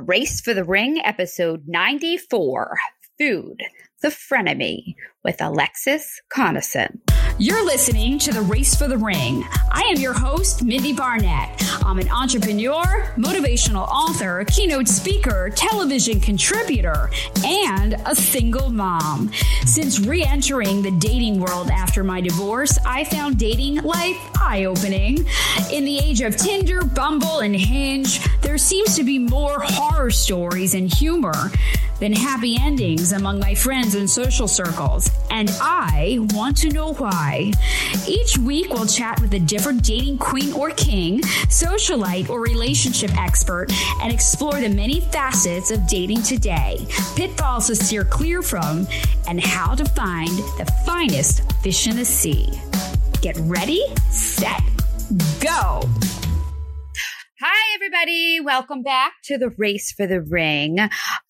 Race for the Ring, episode 94 Food, the Frenemy, with Alexis Conason. You're listening to The Race for the Ring. I am your host, Mindie Barnett. I'm an entrepreneur, motivational author, keynote speaker, television contributor, and a single mom. Since re entering the dating world after my divorce, I found dating life eye opening. In the age of Tinder, Bumble, and Hinge, there seems to be more horror stories and humor than happy endings among my friends and social circles. And I want to know why. Each week, we'll chat with a different dating queen or king, socialite or relationship expert, and explore the many facets of dating today, pitfalls to steer clear from, and how to find the finest fish in the sea. Get ready, set, go. Hi, everybody. Welcome back to the Race for the Ring.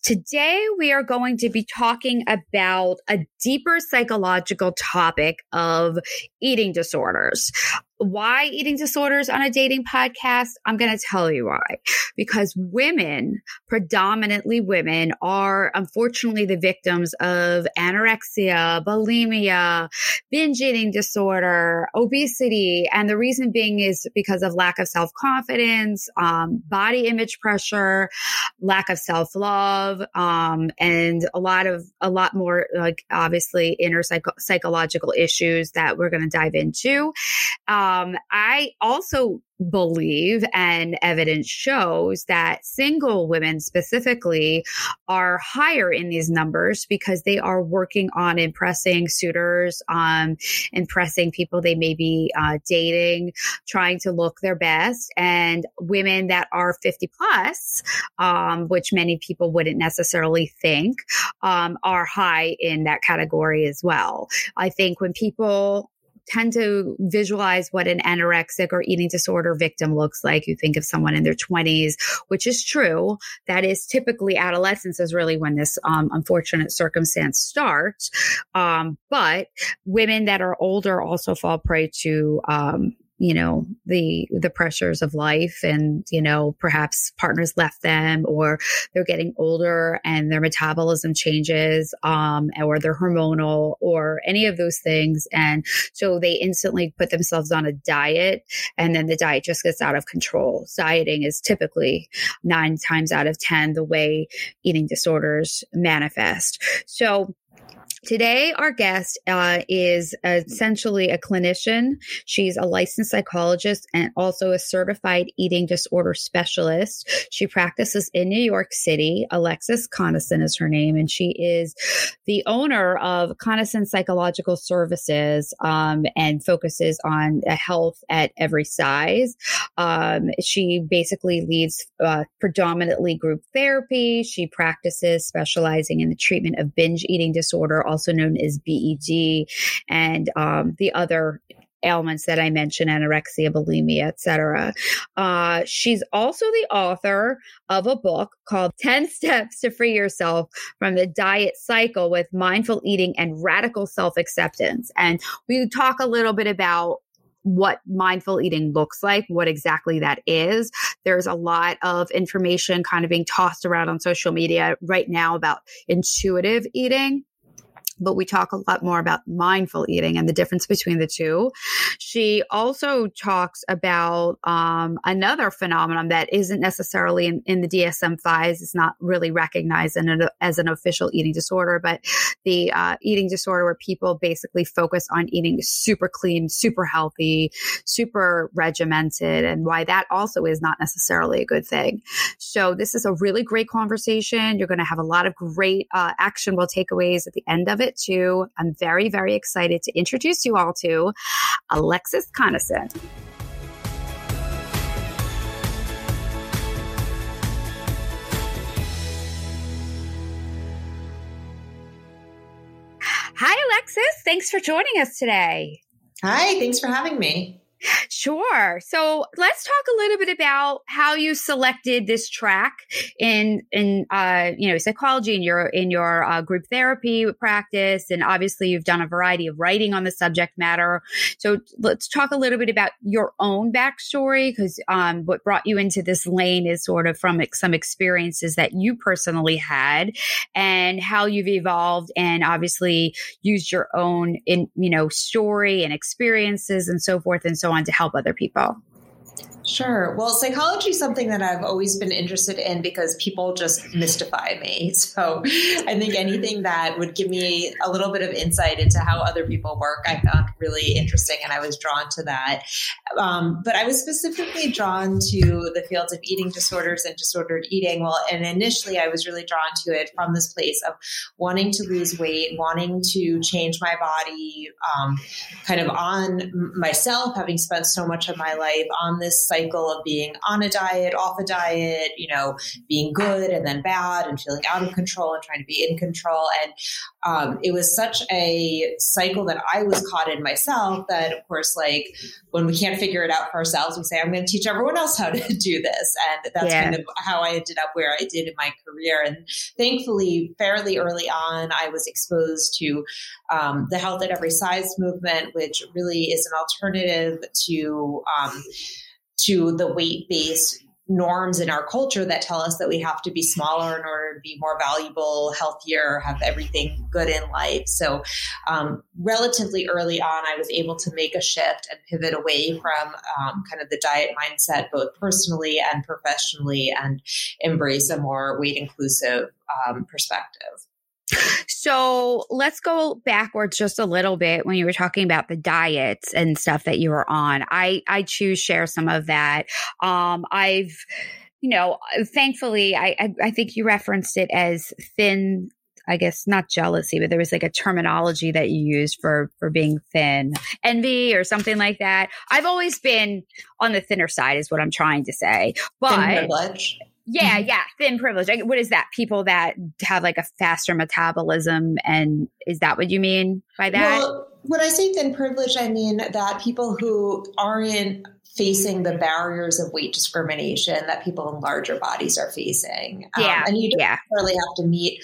Today, we are going to be talking about a deeper psychological topic of eating disorders. Why eating disorders on a dating podcast? I'm going to tell you why. Because women, predominantly women, are unfortunately the victims of anorexia, bulimia, binge eating disorder, obesity. And the reason being is because of lack of self confidence, um, body image pressure, lack of self love, um, and a lot of, a lot more, like obviously inner psycho- psychological issues that we're going to dive into. Um, I also believe and evidence shows that single women specifically are higher in these numbers because they are working on impressing suitors, um, impressing people they may be uh, dating, trying to look their best. And women that are 50 plus, um, which many people wouldn't necessarily think, um, are high in that category as well. I think when people tend to visualize what an anorexic or eating disorder victim looks like. You think of someone in their 20s, which is true. That is typically adolescence is really when this um, unfortunate circumstance starts. Um, but women that are older also fall prey to um, you know the the pressures of life and you know perhaps partners left them or they're getting older and their metabolism changes um or they're hormonal or any of those things. And so they instantly put themselves on a diet and then the diet just gets out of control. Dieting is typically 9 times out of 10 the way eating disorders manifest. So Today, our guest uh, is essentially a clinician. She's a licensed psychologist and also a certified eating disorder specialist. She practices in New York City. Alexis Conason is her name, and she is the owner of Conason Psychological Services um, and focuses on health at every size. Um, she basically leads uh, predominantly group therapy. She practices specializing in the treatment of binge eating disorder also known as BED, and um, the other ailments that I mentioned, anorexia, bulimia, etc. Uh, she's also the author of a book called 10 Steps to Free Yourself from the Diet Cycle with Mindful Eating and Radical Self Acceptance. And we talk a little bit about what mindful eating looks like, what exactly that is. There's a lot of information kind of being tossed around on social media right now about intuitive eating but we talk a lot more about mindful eating and the difference between the two. She also talks about um, another phenomenon that isn't necessarily in, in the DSM 5s. It's not really recognized an, as an official eating disorder, but the uh, eating disorder where people basically focus on eating super clean, super healthy, super regimented, and why that also is not necessarily a good thing. So this is a really great conversation. You're going to have a lot of great uh, actionable takeaways at the end of it too. I'm very, very excited to introduce you all to Alexis Conason. Hi, Alexis. Thanks for joining us today. Hi, thanks for having me. Sure. So let's talk a little bit about how you selected this track in in uh, you know psychology in your in your uh, group therapy practice, and obviously you've done a variety of writing on the subject matter. So let's talk a little bit about your own backstory because um, what brought you into this lane is sort of from some experiences that you personally had, and how you've evolved and obviously used your own in you know story and experiences and so forth and so on on to help other people? Sure. Well, psychology is something that I've always been interested in because people just mystify me. So I think anything that would give me a little bit of insight into how other people work, I found really interesting and I was drawn to that. Um, but I was specifically drawn to the fields of eating disorders and disordered eating. Well, and initially I was really drawn to it from this place of wanting to lose weight, wanting to change my body, um, kind of on myself, having spent so much of my life on this cycle of being on a diet, off a diet, you know, being good and then bad and feeling out of control and trying to be in control. And um, it was such a cycle that I was caught in myself that, of course, like when we can't figure it out for ourselves, we say, I'm going to teach everyone else how to do this. And that's yeah. kind of how I ended up where I did in my career. And thankfully, fairly early on, I was exposed to um, the health at every size movement, which really is an alternative to. Um, to the weight based norms in our culture that tell us that we have to be smaller in order to be more valuable, healthier, have everything good in life. So, um, relatively early on, I was able to make a shift and pivot away from um, kind of the diet mindset, both personally and professionally, and embrace a more weight inclusive um, perspective. So let's go backwards just a little bit when you were talking about the diets and stuff that you were on. I, I choose share some of that. Um, I've, you know, thankfully, I, I, I think you referenced it as thin I guess not jealousy, but there was like a terminology that you used for for being thin, envy or something like that. I've always been on the thinner side, is what I'm trying to say. But yeah, mm-hmm. yeah, thin privilege. Like, what is that? People that have like a faster metabolism, and is that what you mean by that? Well, when I say thin privilege, I mean that people who aren't facing the barriers of weight discrimination that people in larger bodies are facing. Um, yeah, and you don't yeah. necessarily have to meet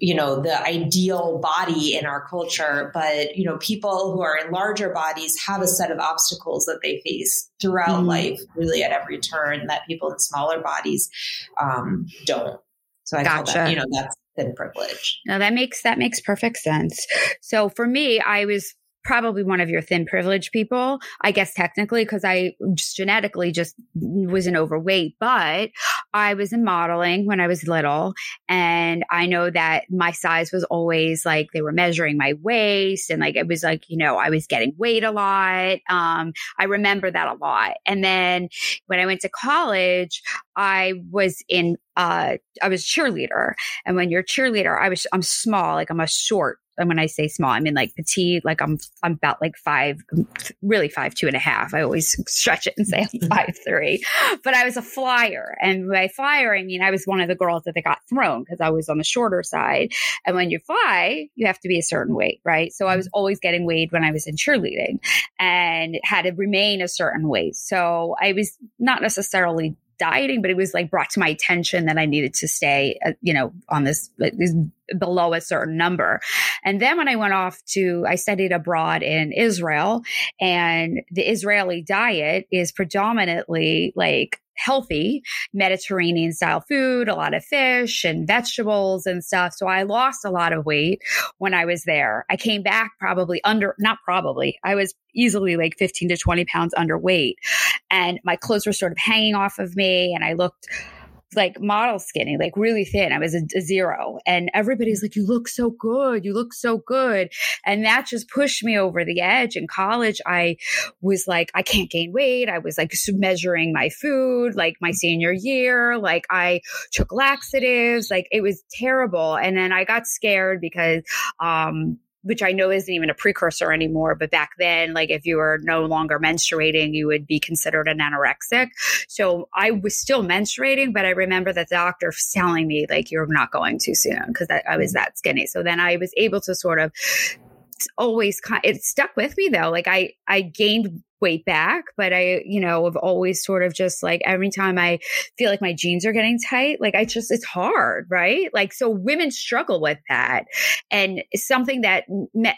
you know the ideal body in our culture but you know people who are in larger bodies have a set of obstacles that they face throughout mm-hmm. life really at every turn that people in smaller bodies um, don't so i gotcha. call that you know that's thin privilege no that makes that makes perfect sense so for me i was probably one of your thin privileged people, I guess technically, because I just genetically just wasn't overweight, but I was in modeling when I was little. And I know that my size was always like they were measuring my waist and like it was like, you know, I was getting weight a lot. Um, I remember that a lot. And then when I went to college, I was in uh, I was cheerleader. And when you're cheerleader, I was, I'm small, like I'm a short and when I say small, I mean like petite, like I'm, I'm about like five, really five, two and a half. I always stretch it and say I'm five, three, but I was a flyer. And by flyer, I mean, I was one of the girls that they got thrown because I was on the shorter side. And when you fly, you have to be a certain weight, right? So I was mm-hmm. always getting weighed when I was in cheerleading and had to remain a certain weight. So I was not necessarily dieting, but it was like brought to my attention that I needed to stay, uh, you know, on this, this below a certain number. And then when I went off to, I studied abroad in Israel and the Israeli diet is predominantly like healthy Mediterranean style food, a lot of fish and vegetables and stuff. So I lost a lot of weight when I was there. I came back probably under, not probably, I was easily like 15 to 20 pounds underweight and my clothes were sort of hanging off of me and I looked like model skinny, like really thin. I was a, a, zero. And everybody's like, you look so good. You look so good. And that just pushed me over the edge. In college, I was like, I can't gain weight. I was like measuring my food, like my senior year. Like I took laxatives. Like it was terrible. And then I got scared because, um, which I know isn't even a precursor anymore. But back then, like if you were no longer menstruating, you would be considered an anorexic. So I was still menstruating, but I remember the doctor telling me like, you're not going too soon because I was that skinny. So then I was able to sort of always it stuck with me though like i i gained weight back, but I, you know, have always sort of just like every time I feel like my jeans are getting tight, like I just, it's hard, right? Like, so women struggle with that. And something that,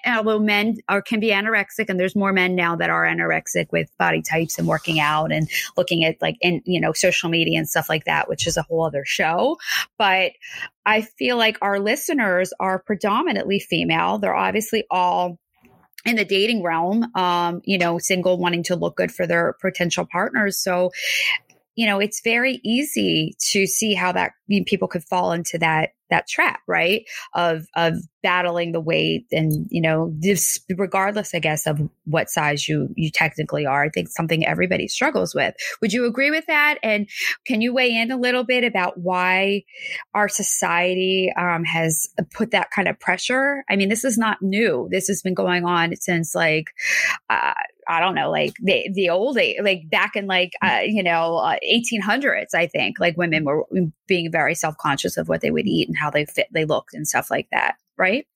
although men are, can be anorexic and there's more men now that are anorexic with body types and working out and looking at like, in, you know, social media and stuff like that, which is a whole other show. But I feel like our listeners are predominantly female. They're obviously all in the dating realm, um, you know, single wanting to look good for their potential partners. So, you know, it's very easy to see how that people could fall into that that trap, right? Of of battling the weight and you know this regardless i guess of what size you you technically are i think something everybody struggles with. Would you agree with that? And can you weigh in a little bit about why our society um, has put that kind of pressure? I mean this is not new. This has been going on since like uh, I don't know, like the the old like back in like uh, you know uh, 1800s. I think like women were being very self conscious of what they would eat and how they fit, they looked and stuff like that right?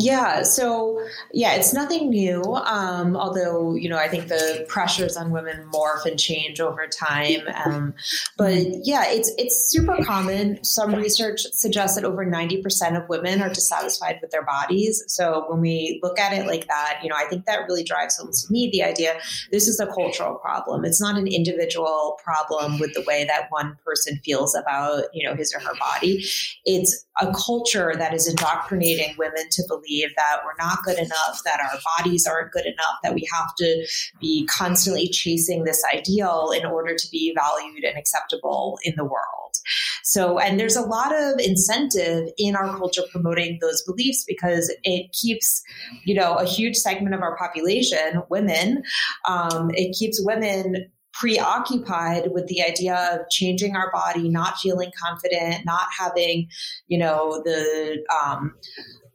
Yeah. So, yeah, it's nothing new. Um, although, you know, I think the pressures on women morph and change over time. Um, but yeah, it's, it's super common. Some research suggests that over 90% of women are dissatisfied with their bodies. So when we look at it like that, you know, I think that really drives home to me the idea this is a cultural problem. It's not an individual problem with the way that one person feels about, you know, his or her body. It's a culture that is indoctrinating women to believe that we're not good enough, that our bodies aren't good enough, that we have to be constantly chasing this ideal in order to be valued and acceptable in the world. So, and there's a lot of incentive in our culture promoting those beliefs because it keeps, you know, a huge segment of our population, women, um, it keeps women preoccupied with the idea of changing our body, not feeling confident, not having, you know, the um,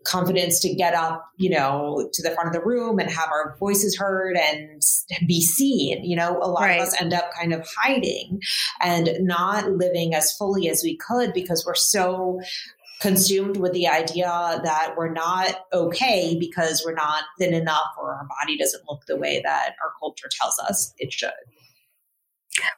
confidence to get up, you know, to the front of the room and have our voices heard and be seen. You know, a lot right. of us end up kind of hiding and not living as fully as we could because we're so consumed with the idea that we're not okay because we're not thin enough or our body doesn't look the way that our culture tells us it should.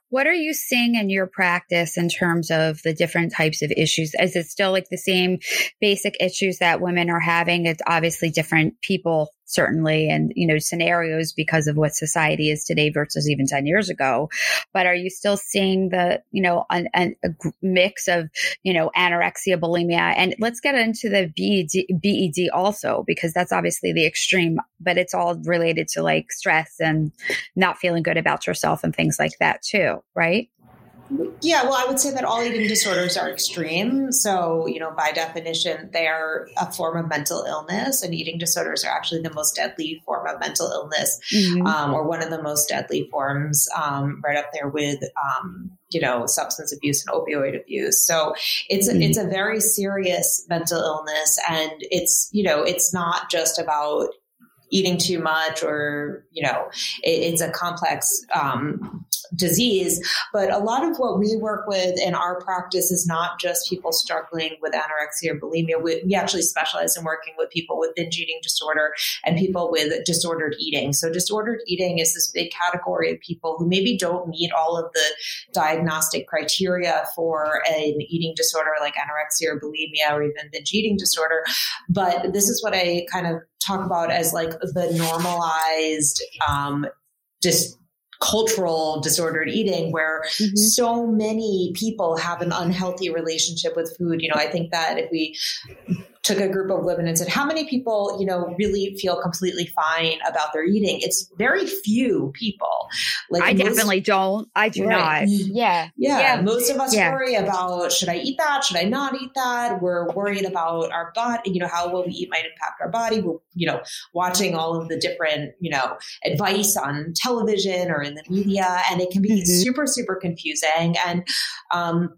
What are you seeing in your practice in terms of the different types of issues? Is it still like the same basic issues that women are having? It's obviously different people certainly and you know scenarios because of what society is today versus even 10 years ago. But are you still seeing the you know an, an, a mix of you know anorexia bulimia? And let's get into the BED, BED also because that's obviously the extreme but it's all related to like stress and not feeling good about yourself and things like that too right yeah, well, I would say that all eating disorders are extreme. So, you know, by definition, they are a form of mental illness, and eating disorders are actually the most deadly form of mental illness, mm-hmm. um, or one of the most deadly forms, um, right up there with, um, you know, substance abuse and opioid abuse. So, it's mm-hmm. it's a very serious mental illness, and it's you know, it's not just about eating too much or you know it, it's a complex um, disease. But a lot of what we work with in our practice is not just people struggling with anorexia or bulimia. We, we actually specialize in working with people with binge eating disorder and people with disordered eating. So disordered eating is this big category of people who maybe don't meet all of the diagnostic criteria for an eating disorder like anorexia or bulimia or even binge eating disorder. But this is what I kind of talk about as like the normalized um, just cultural disordered eating where mm-hmm. so many people have an unhealthy relationship with food. You know, I think that if we took a group of women and said, How many people, you know, really feel completely fine about their eating? It's very few people. Like I most, definitely don't. I do right. not. Yeah. yeah. Yeah. Most of us yeah. worry about should I eat that? Should I not eat that? We're worried about our body, you know, how what we eat might impact our body. We're, you know, watching all of the different, you know, advice on television or in the media, and it can be mm-hmm. super, super confusing. And um,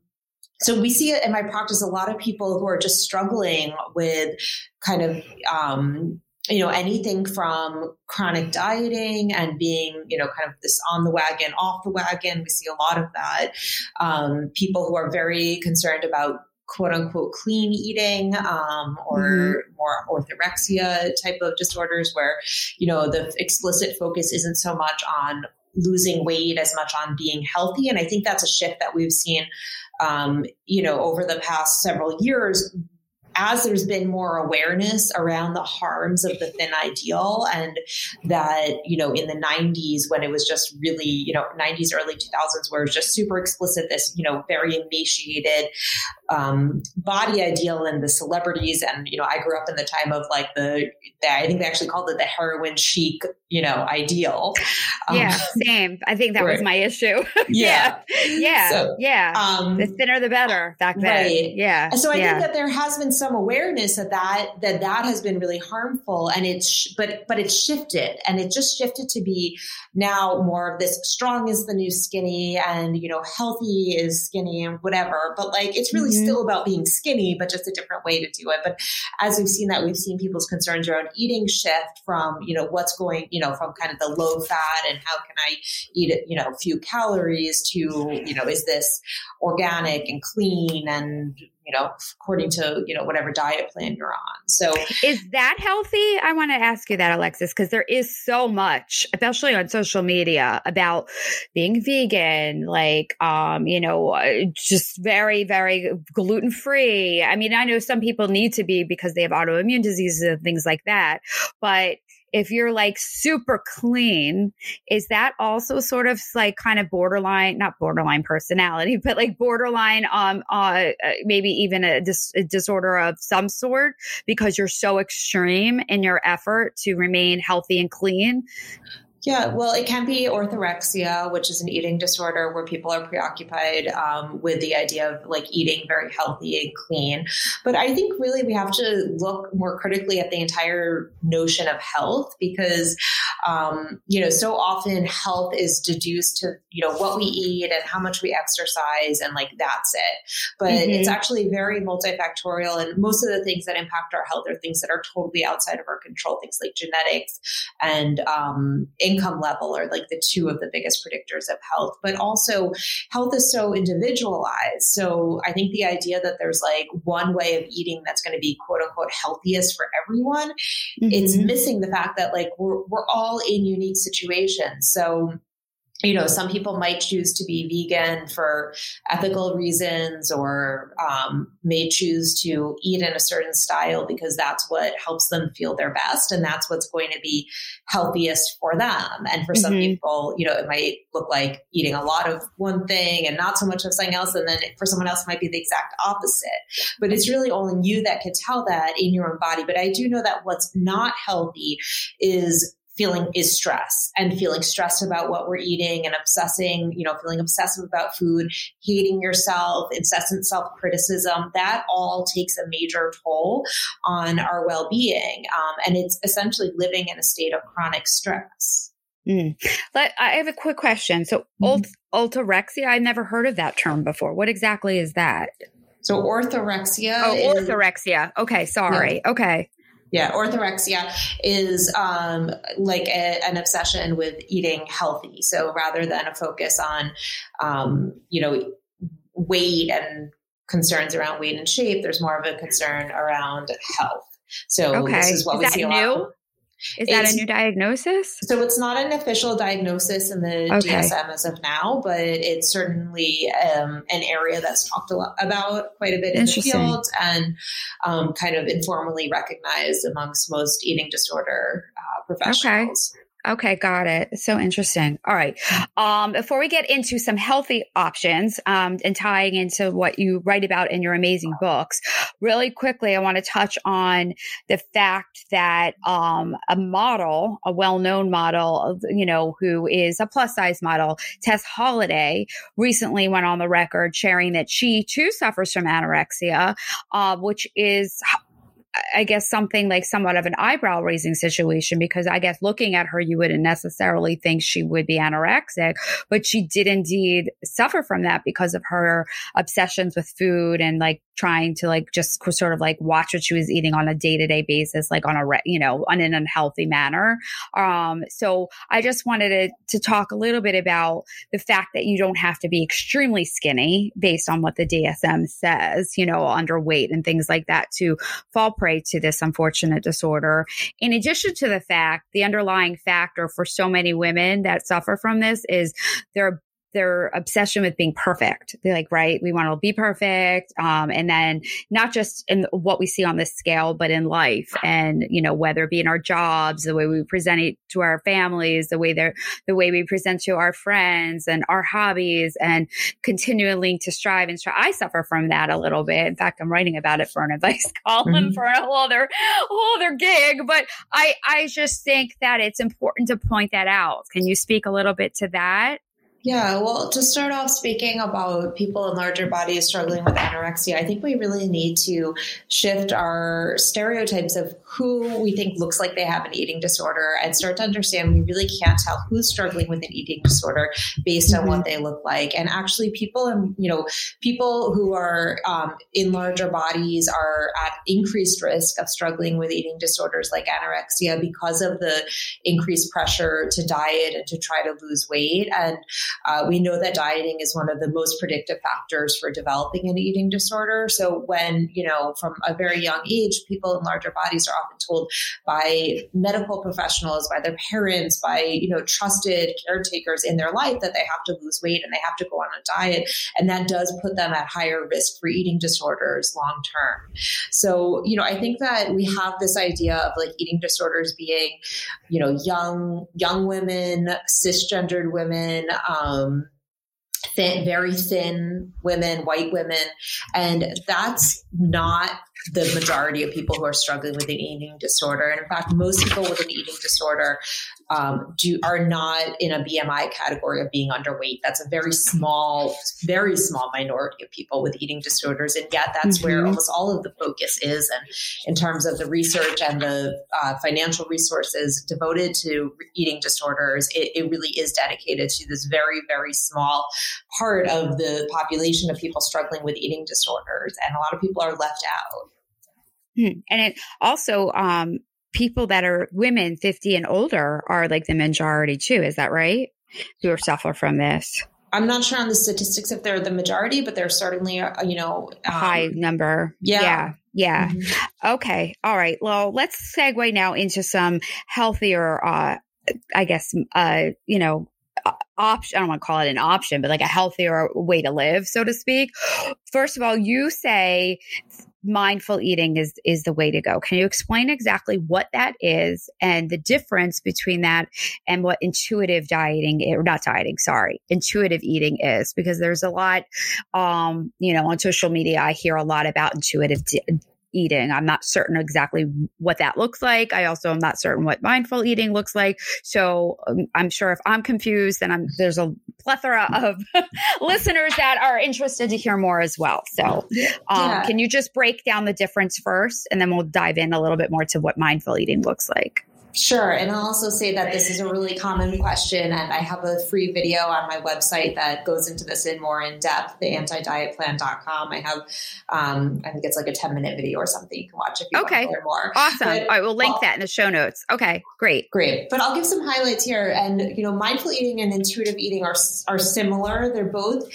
so we see it in my practice a lot of people who are just struggling with kind of um, you know anything from chronic dieting and being you know kind of this on the wagon off the wagon we see a lot of that um, people who are very concerned about quote unquote clean eating um, or mm-hmm. more orthorexia type of disorders where you know the explicit focus isn't so much on losing weight as much on being healthy. And i think that's a shift that we've seen um, you know, over the past several years, as there's been more awareness around the harms of the thin ideal and that you know in the 90s when it was just really you know 90s early 2000s where it was just super explicit this you know very emaciated um, body ideal and the celebrities. And, you know, I grew up in the time of like the, the I think they actually called it the heroin chic, you know, ideal. Um, yeah, same. I think that right. was my issue. yeah. yeah. So, yeah. Um, the thinner, the better back then. Right. Yeah. So I yeah. think that there has been some awareness that that, that that has been really harmful and it's, but, but it's shifted and it just shifted to be now more of this strong is the new skinny and, you know, healthy is skinny and whatever. But like, it's really mm-hmm. Mm-hmm. still about being skinny, but just a different way to do it. But as we've seen that, we've seen people's concerns around eating shift from, you know, what's going, you know, from kind of the low fat and how can I eat it, you know, few calories to, you know, is this organic and clean and, you know, according to, you know, whatever diet plan you're on. So is that healthy? I want to ask you that, Alexis, because there is so much, especially on social media about being vegan, like, um, you know, uh, just very, very gluten free. I mean, I know some people need to be because they have autoimmune diseases and things like that, but if you're like super clean, is that also sort of like kind of borderline, not borderline personality, but like borderline, um, uh, uh, maybe even a, dis- a disorder of some sort because you're so extreme in your effort to remain healthy and clean? Yeah, well, it can be orthorexia, which is an eating disorder where people are preoccupied um, with the idea of like eating very healthy and clean. But I think really we have to look more critically at the entire notion of health because, um, you know, so often health is deduced to, you know, what we eat and how much we exercise and like that's it. But mm-hmm. it's actually very multifactorial. And most of the things that impact our health are things that are totally outside of our control, things like genetics and, um, income level are like the two of the biggest predictors of health. But also, health is so individualized. So I think the idea that there's like one way of eating that's going to be quote unquote healthiest for everyone, mm-hmm. it's missing the fact that like we're, we're all in unique situations. So you know, some people might choose to be vegan for ethical reasons or um, may choose to eat in a certain style because that's what helps them feel their best and that's what's going to be healthiest for them. And for mm-hmm. some people, you know, it might look like eating a lot of one thing and not so much of something else. And then for someone else, might be the exact opposite. But it's really only you that can tell that in your own body. But I do know that what's not healthy is feeling is stress and feeling stressed about what we're eating and obsessing, you know, feeling obsessive about food, hating yourself, incessant self criticism, that all takes a major toll on our well being. Um, and it's essentially living in a state of chronic stress. Mm. But I have a quick question. So, mm-hmm. orthorexia, I never heard of that term before. What exactly is that? So, orthorexia. Oh, is, orthorexia. Okay, sorry. Yeah. Okay. Yeah, orthorexia is um, like a, an obsession with eating healthy. So rather than a focus on, um, you know, weight and concerns around weight and shape, there's more of a concern around health. So okay. this is what is we see a new? lot. Is that a new diagnosis? So it's not an official diagnosis in the okay. DSM as of now, but it's certainly um, an area that's talked a lot about quite a bit in the field and um, kind of informally recognized amongst most eating disorder uh, professionals. Okay, got it. So interesting. All right. Um, before we get into some healthy options um, and tying into what you write about in your amazing books, really quickly, I want to touch on the fact that um, a model, a well-known model, you know, who is a plus-size model, Tess Holliday, recently went on the record sharing that she too suffers from anorexia, uh, which is I guess something like somewhat of an eyebrow raising situation because I guess looking at her, you wouldn't necessarily think she would be anorexic, but she did indeed suffer from that because of her obsessions with food and like trying to like just sort of like watch what she was eating on a day to day basis, like on a, re- you know, on an unhealthy manner. Um, so I just wanted to, to talk a little bit about the fact that you don't have to be extremely skinny based on what the DSM says, you know, underweight and things like that to fall prey to this unfortunate disorder. In addition to the fact, the underlying factor for so many women that suffer from this is their their obsession with being perfect. They're like, right, we want to be perfect. Um, and then not just in what we see on this scale, but in life and, you know, whether it be in our jobs, the way we present it to our families, the way they're, the way we present to our friends and our hobbies and continually to strive and strive. I suffer from that a little bit. In fact, I'm writing about it for an advice column mm-hmm. for a whole other, whole other gig. But I, I just think that it's important to point that out. Can you speak a little bit to that? Yeah, well, to start off speaking about people in larger bodies struggling with anorexia, I think we really need to shift our stereotypes of who we think looks like they have an eating disorder and start to understand we really can't tell who's struggling with an eating disorder based on mm-hmm. what they look like. And actually, people, in, you know, people who are um, in larger bodies are at increased risk of struggling with eating disorders like anorexia because of the increased pressure to diet and to try to lose weight. And uh, we know that dieting is one of the most predictive factors for developing an eating disorder. So when, you know, from a very young age, people in larger bodies are often told by medical professionals, by their parents, by, you know, trusted caretakers in their life that they have to lose weight and they have to go on a diet. And that does put them at higher risk for eating disorders long term. So, you know, I think that we have this idea of like eating disorders being, you know, young, young women, cisgendered women, um, Um, thin, very thin women, white women. And that's not the majority of people who are struggling with an eating disorder. And in fact, most people with an eating disorder um, do are not in a BMI category of being underweight. That's a very small, very small minority of people with eating disorders, and yet that's mm-hmm. where almost all of the focus is. And in terms of the research and the uh, financial resources devoted to eating disorders, it, it really is dedicated to this very, very small part of the population of people struggling with eating disorders, and a lot of people are left out. Hmm. And it also, um, people that are women 50 and older are like the majority too. Is that right? Who suffer from this? I'm not sure on the statistics if they're the majority, but they're certainly, a, you know, um, high number. Yeah. Yeah. yeah. Mm-hmm. Okay. All right. Well, let's segue now into some healthier, uh, I guess, uh, you know, option. I don't want to call it an option, but like a healthier way to live, so to speak. First of all, you say mindful eating is is the way to go. Can you explain exactly what that is and the difference between that and what intuitive dieting or not dieting, sorry, intuitive eating is because there's a lot um, you know, on social media I hear a lot about intuitive di- eating. I'm not certain exactly what that looks like. I also am not certain what mindful eating looks like. So um, I'm sure if I'm confused, then I'm, there's a plethora of listeners that are interested to hear more as well. So um, yeah. can you just break down the difference first and then we'll dive in a little bit more to what mindful eating looks like? Sure. And I'll also say that this is a really common question. And I have a free video on my website that goes into this in more in depth, the antidietplan.com. I have, um, I think it's like a 10 minute video or something you can watch if you okay. want to learn more. Awesome. But, I will link well, that in the show notes. Okay. Great. Great. But I'll give some highlights here. And, you know, mindful eating and intuitive eating are, are similar. They're both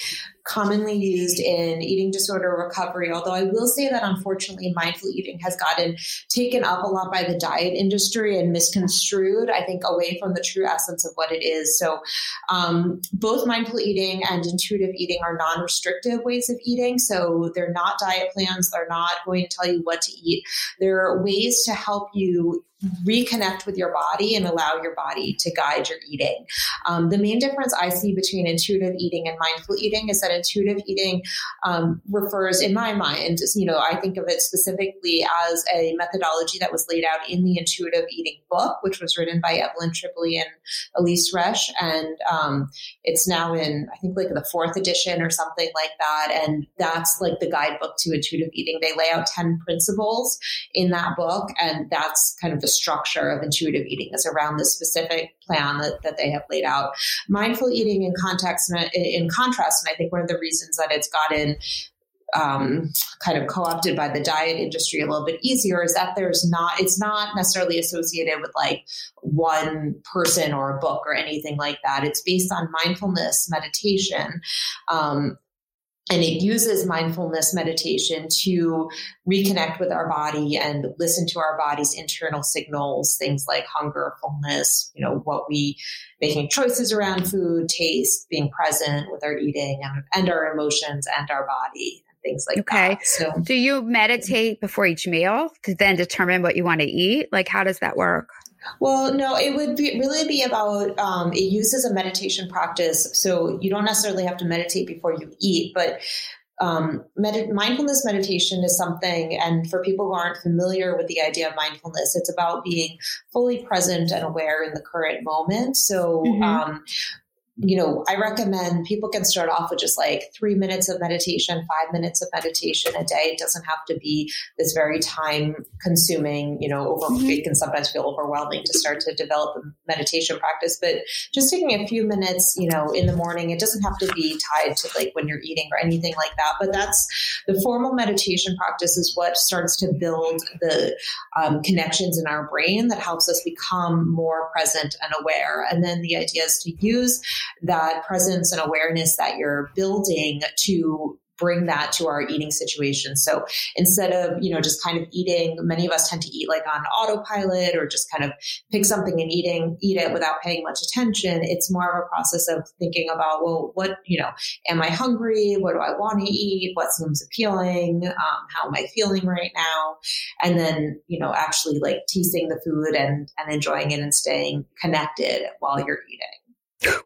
commonly used in eating disorder recovery. Although I will say that unfortunately, mindful eating has gotten taken up a lot by the diet industry and misconstrued, I think, away from the true essence of what it is. So, um, both mindful eating and intuitive eating are non restrictive ways of eating. So, they're not diet plans, they're not going to tell you what to eat. They're ways to help you reconnect with your body and allow your body to guide your eating. Um, the main difference I see between intuitive eating and mindful eating is that intuitive eating um, refers, in my mind, you know, I think of it specifically as a methodology that was laid out in the intuitive eating book, which was written by Evelyn Tribole and Elyse Resch. And um, it's now in, I think, like the fourth edition or something like that. And that's like the guidebook to intuitive eating. They lay out 10 principles in that book. And that's kind of the structure of intuitive eating is around the specific plan that, that they have laid out. Mindful eating in context, in contrast, and I think one of the reasons that it's gotten um, kind of co-opted by the diet industry a little bit easier is that there's not it's not necessarily associated with like one person or a book or anything like that it's based on mindfulness meditation um, and it uses mindfulness meditation to reconnect with our body and listen to our body's internal signals, things like hunger, fullness, you know, what we making choices around food, taste, being present with our eating and, and our emotions and our body. Things like that. okay. So, do you meditate before each meal to then determine what you want to eat? Like, how does that work? Well, no, it would be, really be about um, it uses a meditation practice. So you don't necessarily have to meditate before you eat, but um, med- mindfulness meditation is something, and for people who aren't familiar with the idea of mindfulness, it's about being fully present and aware in the current moment. So, mm-hmm. um, you know, I recommend people can start off with just like three minutes of meditation, five minutes of meditation a day. It doesn't have to be this very time consuming, you know, over, mm-hmm. it can sometimes feel overwhelming to start to develop a meditation practice, but just taking a few minutes, you know, in the morning, it doesn't have to be tied to like when you're eating or anything like that. But that's the formal meditation practice is what starts to build the um, connections in our brain that helps us become more present and aware. And then the idea is to use that presence and awareness that you're building to bring that to our eating situation. So instead of, you know, just kind of eating, many of us tend to eat like on autopilot or just kind of pick something and eating, eat it without paying much attention. It's more of a process of thinking about, well, what, you know, am I hungry? What do I want to eat? What seems appealing? Um, how am I feeling right now? And then, you know, actually like tasting the food and, and enjoying it and staying connected while you're eating.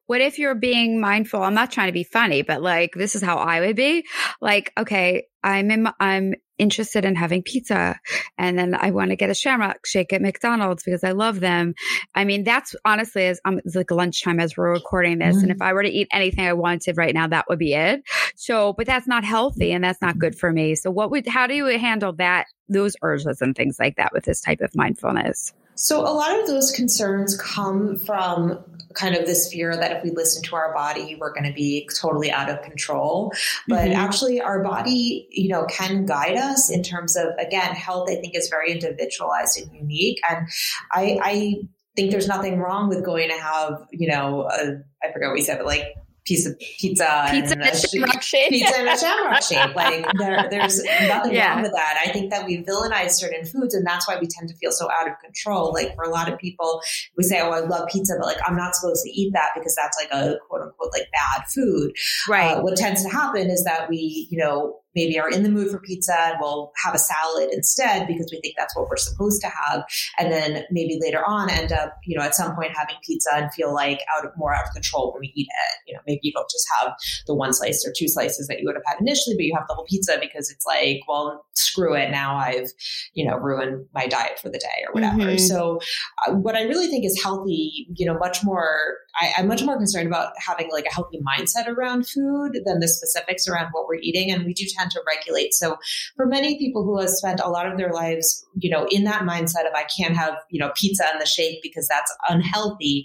What if you're being mindful? I'm not trying to be funny, but like this is how I would be. Like, okay, I'm in, I'm interested in having pizza and then I want to get a shamrock shake at McDonald's because I love them. I mean, that's honestly as um, it's like lunchtime as we're recording this. Mm. And if I were to eat anything I wanted right now, that would be it. So, but that's not healthy and that's not good for me. So what would, how do you handle that, those urges and things like that with this type of mindfulness? So a lot of those concerns come from kind of this fear that if we listen to our body, we're going to be totally out of control. But mm-hmm. actually, our body, you know, can guide us in terms of, again, health, I think is very individualized and unique. And I, I think there's nothing wrong with going to have, you know, a, I forget what we said, but like piece of pizza, pizza and, a shamrock shake. Pizza and a shamrock shake. Like there, there's nothing yeah. wrong with that. I think that we villainize certain foods, and that's why we tend to feel so out of control. Like for a lot of people, we say, "Oh, I love pizza," but like I'm not supposed to eat that because that's like a quote unquote like bad food. Right. Uh, what tends to happen is that we, you know, maybe are in the mood for pizza and we'll have a salad instead because we think that's what we're supposed to have. And then maybe later on end up, you know, at some point having pizza and feel like out of more out of control when we eat it. You know, maybe you don't just have the one slice or two slices that you would have had initially, but you have the whole pizza because it's like, well, screw it. Now I've, you know, ruined my diet for the day or whatever. Mm-hmm. So uh, what I really think is healthy, you know, much more, I, I'm much more concerned about having like a healthy mindset around food than the specifics around what we're eating. And we do tend to regulate. So for many people who have spent a lot of their lives, you know, in that mindset of I can't have, you know, pizza and the shake because that's unhealthy.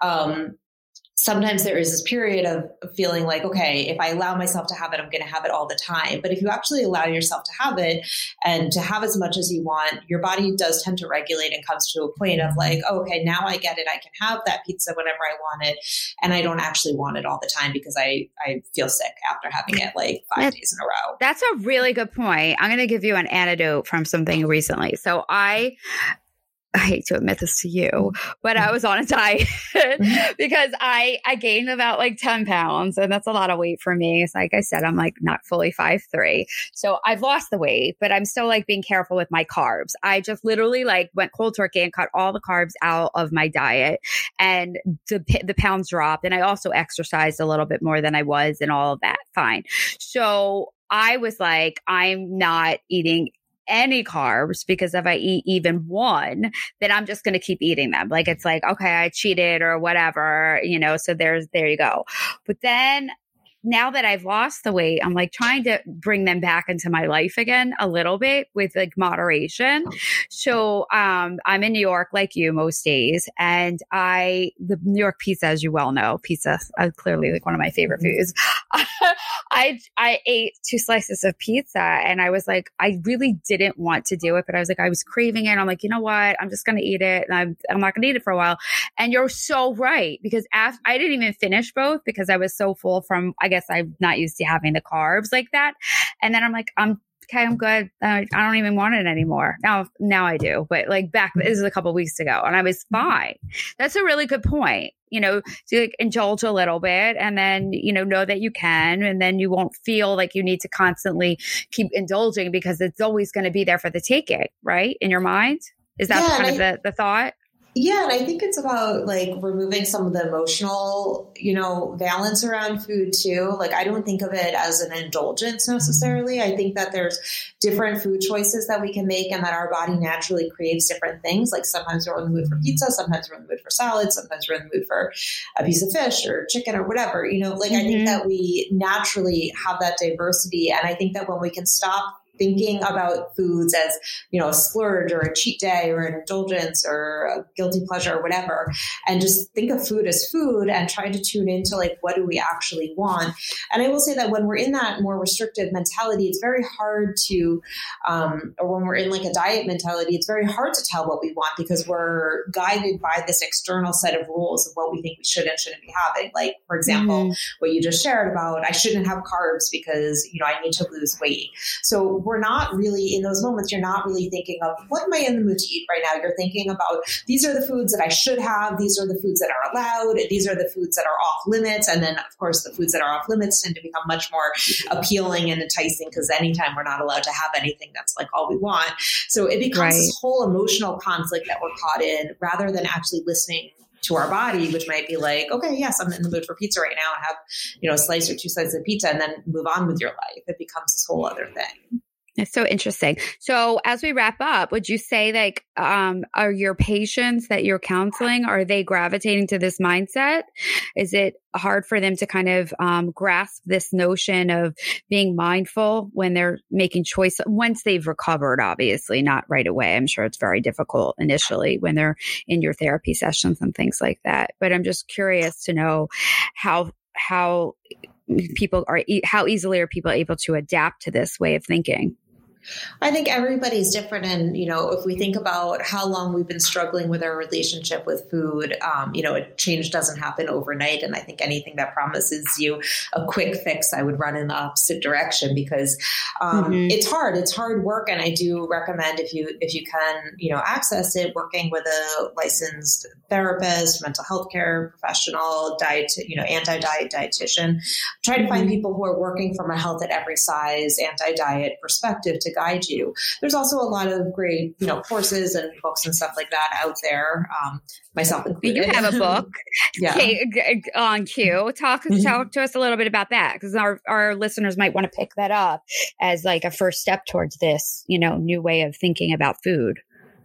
Um, sometimes there is this period of feeling like, okay, if I allow myself to have it, I'm going to have it all the time. But if you actually allow yourself to have it and to have as much as you want, your body does tend to regulate and comes to a point of like, oh, okay, now I get it. I can have that pizza whenever I want it. And I don't actually want it all the time because I, I feel sick after having it like five that's, days in a row. That's a really good point. I'm going to give you an antidote from something recently. So I I hate to admit this to you, mm-hmm. but I was on a diet mm-hmm. because I I gained about like 10 pounds and that's a lot of weight for me. It's like I said, I'm like not fully five three. So I've lost the weight, but I'm still like being careful with my carbs. I just literally like went cold turkey and cut all the carbs out of my diet and the the pounds dropped and I also exercised a little bit more than I was and all of that. Fine. So I was like, I'm not eating any carbs because if I eat even one, then I'm just going to keep eating them. Like it's like, okay, I cheated or whatever, you know, so there's, there you go. But then now that I've lost the weight, I'm like trying to bring them back into my life again a little bit with like moderation. So, um, I'm in New York like you most days and I, the New York pizza, as you well know, pizza, uh, clearly like one of my favorite mm-hmm. foods. I, I ate two slices of pizza and I was like, I really didn't want to do it, but I was like, I was craving it. I'm like, you know what? I'm just to eat it and I'm, I'm not to eat it for a while. And you're so right because after, I didn't even finish both because I was so full from, I guess I'm not used to having the carbs like that. And then I'm like, I'm okay, I'm good. I don't even want it anymore. Now, now I do, but like back, this is a couple weeks ago and I was mm-hmm. fine. That's a really good point. You know, to like indulge a little bit and then, you know, know that you can. And then you won't feel like you need to constantly keep indulging because it's always going to be there for the taking, right? In your mind? Is that yeah, kind of the, the thought? Yeah, and I think it's about like removing some of the emotional, you know, valence around food too. Like I don't think of it as an indulgence necessarily. I think that there's different food choices that we can make and that our body naturally craves different things. Like sometimes we're in the mood for pizza, sometimes we're in the mood for salad, sometimes we're in the mood for a piece of fish or chicken or whatever. You know, like mm-hmm. I think mm-hmm. that we naturally have that diversity. And I think that when we can stop thinking about foods as, you know, a splurge or a cheat day or an indulgence or a guilty pleasure or whatever, and just think of food as food and try to tune into like, what do we actually want? And I will say that when we're in that more restrictive mentality, it's very hard to, um, or when we're in like a diet mentality, it's very hard to tell what we want because we're guided by this external set of rules of what we think we should and shouldn't be having. Like, for example, mm-hmm. what you just shared about, I shouldn't have carbs because, you know, I need to lose weight. So we're not really in those moments, you're not really thinking of what am I in the mood to eat right now? You're thinking about these are the foods that I should have, these are the foods that are allowed, these are the foods that are off limits. And then, of course, the foods that are off limits tend to become much more appealing and enticing because anytime we're not allowed to have anything, that's like all we want. So it becomes right. this whole emotional conflict that we're caught in rather than actually listening to our body, which might be like, okay, yes, I'm in the mood for pizza right now and have, you know, a slice or two slices of pizza and then move on with your life. It becomes this whole other thing. It's so interesting. So as we wrap up, would you say like um are your patients that you're counseling are they gravitating to this mindset? Is it hard for them to kind of um, grasp this notion of being mindful when they're making choice once they've recovered obviously not right away i'm sure it's very difficult initially when they're in your therapy sessions and things like that but i'm just curious to know how how people are how easily are people able to adapt to this way of thinking I think everybody's different. And, you know, if we think about how long we've been struggling with our relationship with food, um, you know, a change doesn't happen overnight. And I think anything that promises you a quick fix, I would run in the opposite direction because um, mm-hmm. it's hard. It's hard work. And I do recommend if you, if you can, you know, access it, working with a licensed therapist, mental health care professional, diet, you know, anti-diet dietitian. Try to find mm-hmm. people who are working from a health at every size, anti-diet perspective to guide you. There's also a lot of great, you know, courses and books and stuff like that out there, um, myself included. You have a book yeah. on cue. Talk, mm-hmm. talk to us a little bit about that because our, our listeners might want to pick that up as like a first step towards this, you know, new way of thinking about food.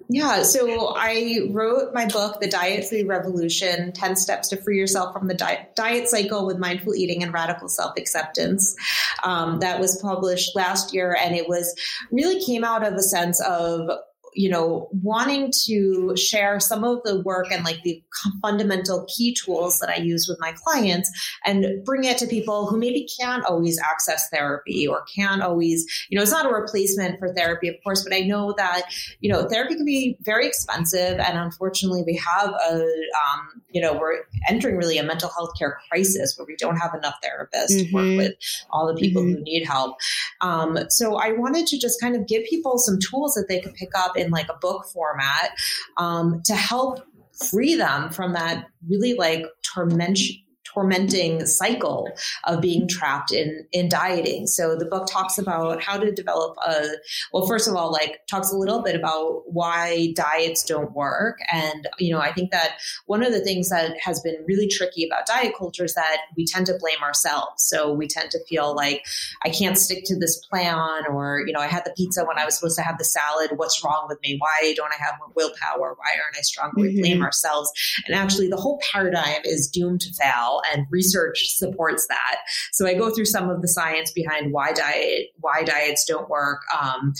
Yeah, so I wrote my book, The Diet Free Revolution 10 Steps to Free Yourself from the Diet, diet Cycle with Mindful Eating and Radical Self Acceptance. Um, that was published last year, and it was really came out of a sense of you know, wanting to share some of the work and like the fundamental key tools that I use with my clients and bring it to people who maybe can't always access therapy or can't always, you know, it's not a replacement for therapy, of course, but I know that, you know, therapy can be very expensive. And unfortunately, we have a, um, you know, we're entering really a mental health care crisis where we don't have enough therapists mm-hmm. to work mm-hmm. with all the people mm-hmm. who need help. Um, so I wanted to just kind of give people some tools that they could pick up in like a book format um, to help free them from that really like tormention tormenting cycle of being trapped in in dieting. So the book talks about how to develop a well first of all like talks a little bit about why diets don't work and you know I think that one of the things that has been really tricky about diet culture is that we tend to blame ourselves. So we tend to feel like I can't stick to this plan or you know I had the pizza when I was supposed to have the salad. What's wrong with me? Why don't I have more willpower? Why aren't I stronger? We mm-hmm. blame ourselves. And actually the whole paradigm is doomed to fail and research supports that. So I go through some of the science behind why diet, why diets don't work, um,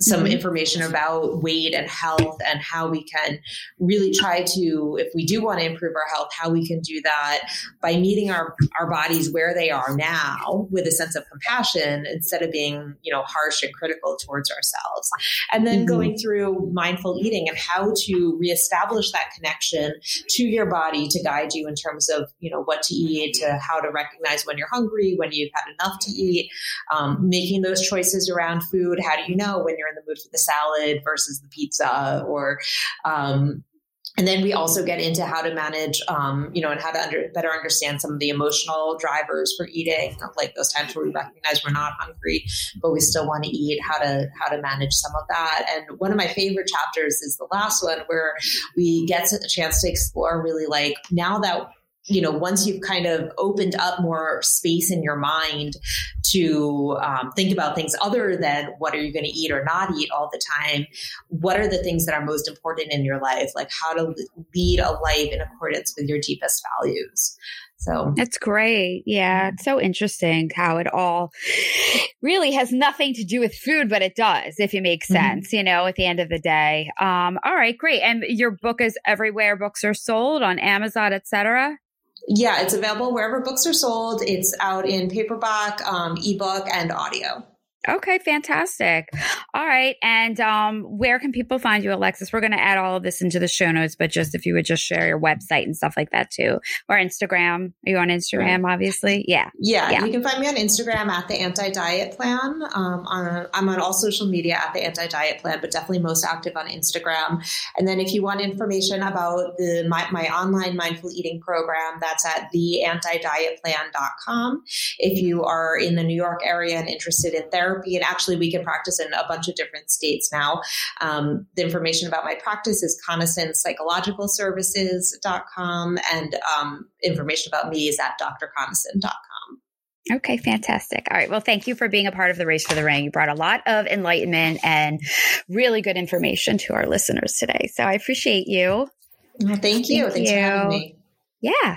some mm-hmm. information about weight and health and how we can really try to, if we do want to improve our health, how we can do that by meeting our, our bodies where they are now with a sense of compassion instead of being, you know, harsh and critical towards ourselves. And then mm-hmm. going through mindful eating and how to reestablish that connection to your body to guide you in terms of, you know, what to eat, to how to recognize when you're hungry, when you've had enough to eat, um, making those choices around food. How do you know when you're in the mood for the salad versus the pizza or um, and then we also get into how to manage, um, you know, and how to under, better understand some of the emotional drivers for eating, like those times where we recognize we're not hungry, but we still want to eat. How to how to manage some of that. And one of my favorite chapters is the last one where we get a chance to explore really like now that you know, once you've kind of opened up more space in your mind to um, think about things other than what are you going to eat or not eat all the time, what are the things that are most important in your life? Like how to lead a life in accordance with your deepest values. So that's great. Yeah. It's so interesting how it all really has nothing to do with food, but it does, if it makes mm-hmm. sense, mm-hmm. you know, at the end of the day. Um, all right, great. And your book is everywhere books are sold on Amazon, etc. Yeah, it's available wherever books are sold. It's out in paperback, um, ebook, and audio. Okay, fantastic. All right. And um, where can people find you, Alexis? We're going to add all of this into the show notes, but just if you would just share your website and stuff like that too, or Instagram. Are you on Instagram, right. obviously? Yeah. yeah. yeah. You can find me on Instagram at the anti diet plan. Um, on, I'm on all social media at the anti diet plan, but definitely most active on Instagram. And then if you want information about the my, my online mindful eating program, that's at the anti diet theantidietplan.com. If you are in the New York area and interested in therapy, therapy. And actually, we can practice in a bunch of different states now. Um, the information about my practice is conason.psychologicalservices.com, and um, information about me is at drconason.com. Okay, fantastic. All right. Well, thank you for being a part of the Race for the Ring. You brought a lot of enlightenment and really good information to our listeners today. So I appreciate you. Well, thank you. Thank Thanks you. for having me. Yeah.